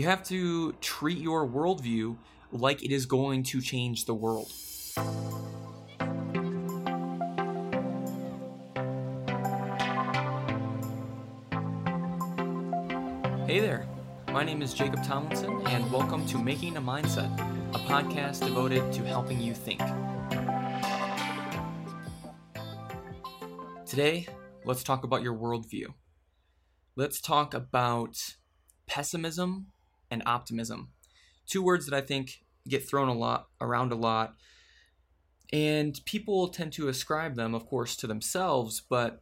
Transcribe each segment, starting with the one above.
You have to treat your worldview like it is going to change the world. Hey there, my name is Jacob Tomlinson, and welcome to Making a Mindset, a podcast devoted to helping you think. Today, let's talk about your worldview. Let's talk about pessimism and optimism. Two words that I think get thrown a lot around a lot. And people tend to ascribe them, of course, to themselves, but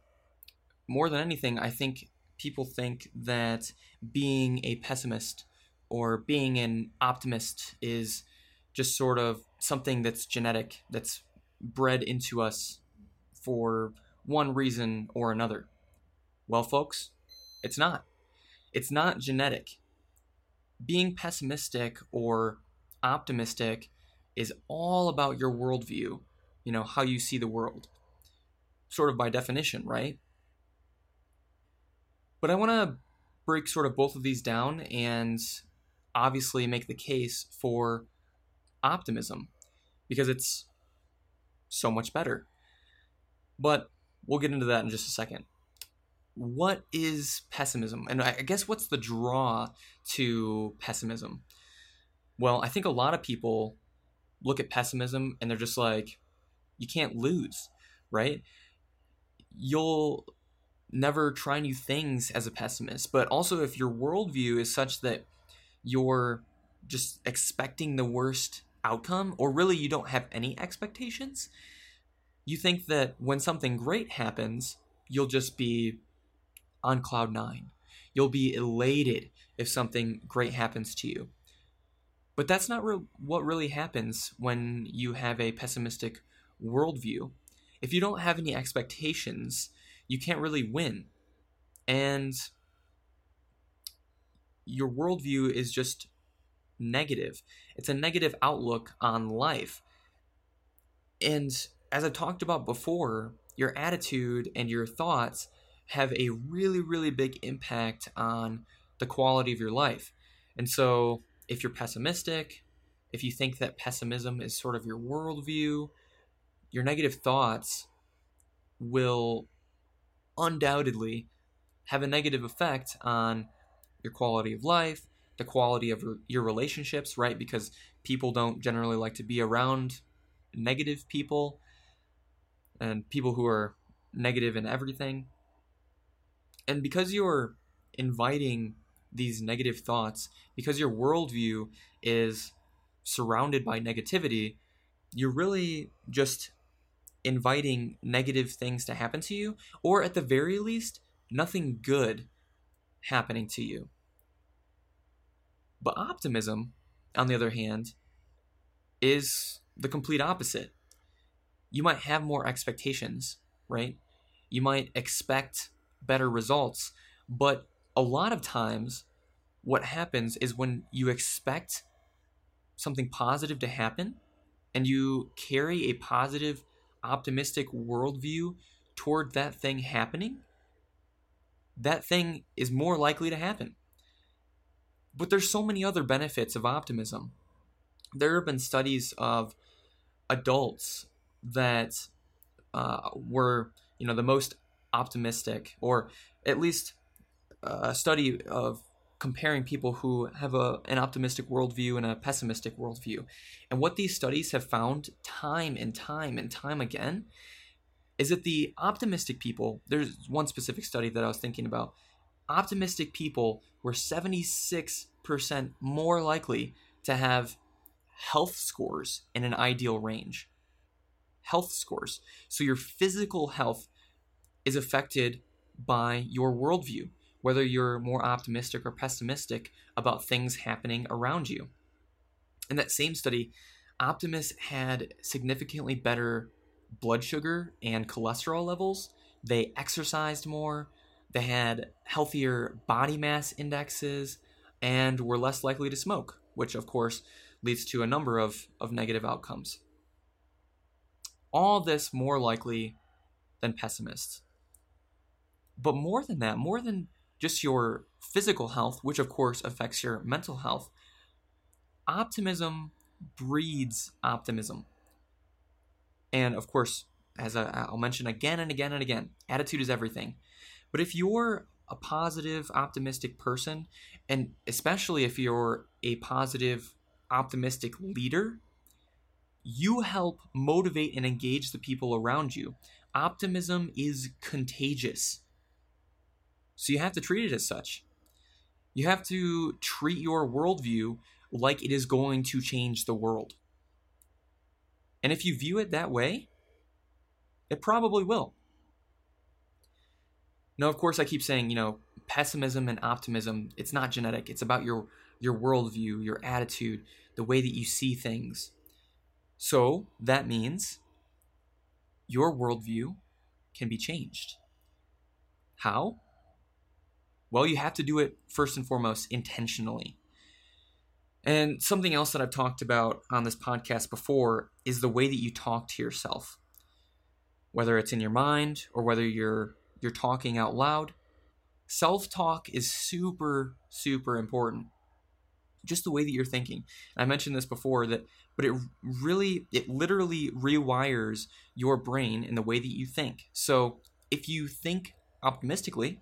more than anything, I think people think that being a pessimist or being an optimist is just sort of something that's genetic, that's bred into us for one reason or another. Well, folks, it's not. It's not genetic. Being pessimistic or optimistic is all about your worldview, you know, how you see the world, sort of by definition, right? But I want to break sort of both of these down and obviously make the case for optimism because it's so much better. But we'll get into that in just a second. What is pessimism? And I guess what's the draw to pessimism? Well, I think a lot of people look at pessimism and they're just like, you can't lose, right? You'll never try new things as a pessimist. But also, if your worldview is such that you're just expecting the worst outcome, or really you don't have any expectations, you think that when something great happens, you'll just be on cloud nine. You'll be elated if something great happens to you. But that's not re- what really happens when you have a pessimistic worldview. If you don't have any expectations, you can't really win. And your worldview is just negative. It's a negative outlook on life. And as I've talked about before, your attitude and your thoughts have a really, really big impact on the quality of your life. And so, if you're pessimistic, if you think that pessimism is sort of your worldview, your negative thoughts will undoubtedly have a negative effect on your quality of life, the quality of your relationships, right? Because people don't generally like to be around negative people and people who are negative in everything. And because you're inviting these negative thoughts, because your worldview is surrounded by negativity, you're really just inviting negative things to happen to you, or at the very least, nothing good happening to you. But optimism, on the other hand, is the complete opposite. You might have more expectations, right? You might expect better results, but a lot of times, what happens is when you expect something positive to happen and you carry a positive optimistic worldview toward that thing happening, that thing is more likely to happen. But there's so many other benefits of optimism. There have been studies of adults that uh, were, you know, the most optimistic, or at least uh, a study of comparing people who have a, an optimistic worldview and a pessimistic worldview. And what these studies have found time and time and time again is that the optimistic people, there's one specific study that I was thinking about, optimistic people were 76% more likely to have health scores in an ideal range. Health scores. So your physical health is affected by your worldview whether you're more optimistic or pessimistic about things happening around you. In that same study, optimists had significantly better blood sugar and cholesterol levels. They exercised more, they had healthier body mass indexes, and were less likely to smoke, which of course leads to a number of, of negative outcomes. All this more likely than pessimists. But more than that, more than just your physical health, which of course affects your mental health, optimism breeds optimism. And of course, as I'll mention again and again and again, attitude is everything. But if you're a positive, optimistic person, and especially if you're a positive, optimistic leader, you help motivate and engage the people around you. Optimism is contagious. So you have to treat it as such. You have to treat your worldview like it is going to change the world. And if you view it that way, it probably will. Now, of course, I keep saying, you know, pessimism and optimism, it's not genetic. It's about your your worldview, your attitude, the way that you see things. So that means your worldview can be changed. How? Well, you have to do it first and foremost intentionally. And something else that I've talked about on this podcast before is the way that you talk to yourself. Whether it's in your mind or whether you're you're talking out loud, self-talk is super super important. Just the way that you're thinking. I mentioned this before that but it really it literally rewires your brain in the way that you think. So, if you think optimistically,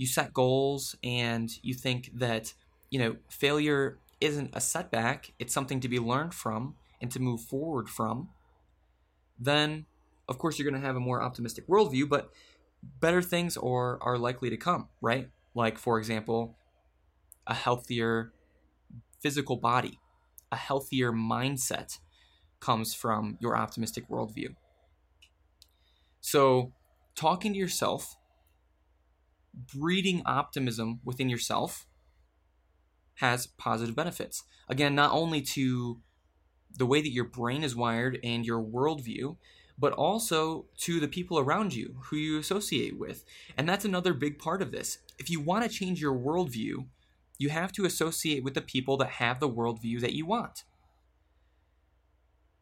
you set goals and you think that, you know, failure isn't a setback, it's something to be learned from and to move forward from, then of course you're going to have a more optimistic worldview, but better things are, are likely to come, right? Like, for example, a healthier physical body, a healthier mindset comes from your optimistic worldview. So, talking to yourself, breeding optimism within yourself, has positive benefits. Again, not only to the way that your brain is wired and your worldview, but also to the people around you who you associate with. And that's another big part of this. If you want to change your worldview, you have to associate with the people that have the worldview that you want.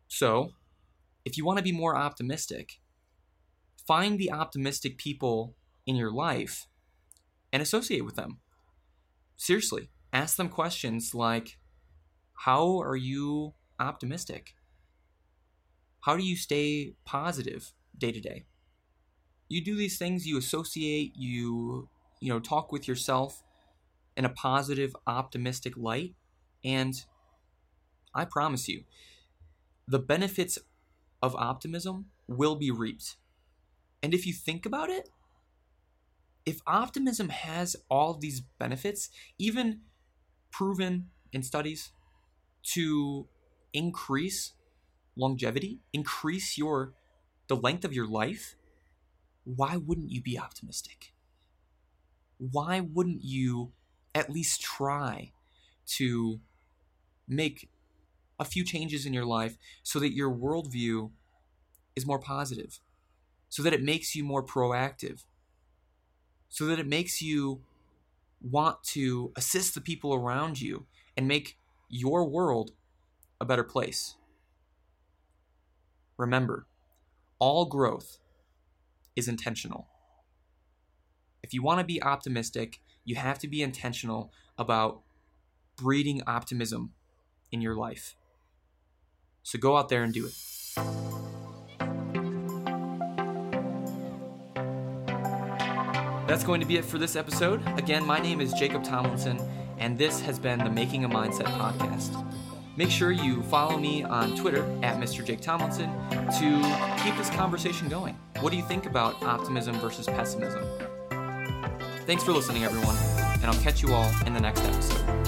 So, if you want to be more optimistic, find the optimistic people in your life and associate with them. Seriously, ask them questions like how are you optimistic? How do you stay positive day to day? You do these things you associate you you know talk with yourself in a positive optimistic light and i promise you the benefits of optimism will be reaped. And if you think about it if optimism has all these benefits even proven in studies to increase longevity, increase your the length of your life, why wouldn't you be optimistic? Why wouldn't you at least try to make a few changes in your life so that your worldview is more positive, so that it makes you more proactive, so that it makes you want to assist the people around you and make your world a better place. Remember, all growth is intentional. If you want to be optimistic, you have to be intentional about breeding optimism in your life. So go out there and do it. That's going to be it for this episode. Again, my name is Jacob Tomlinson, and this has been the Making a Mindset podcast. Make sure you follow me on Twitter at Mr. Jake Tomlinson to keep this conversation going. What do you think about optimism versus pessimism? Thanks for listening, everyone, and I'll catch you all in the next episode.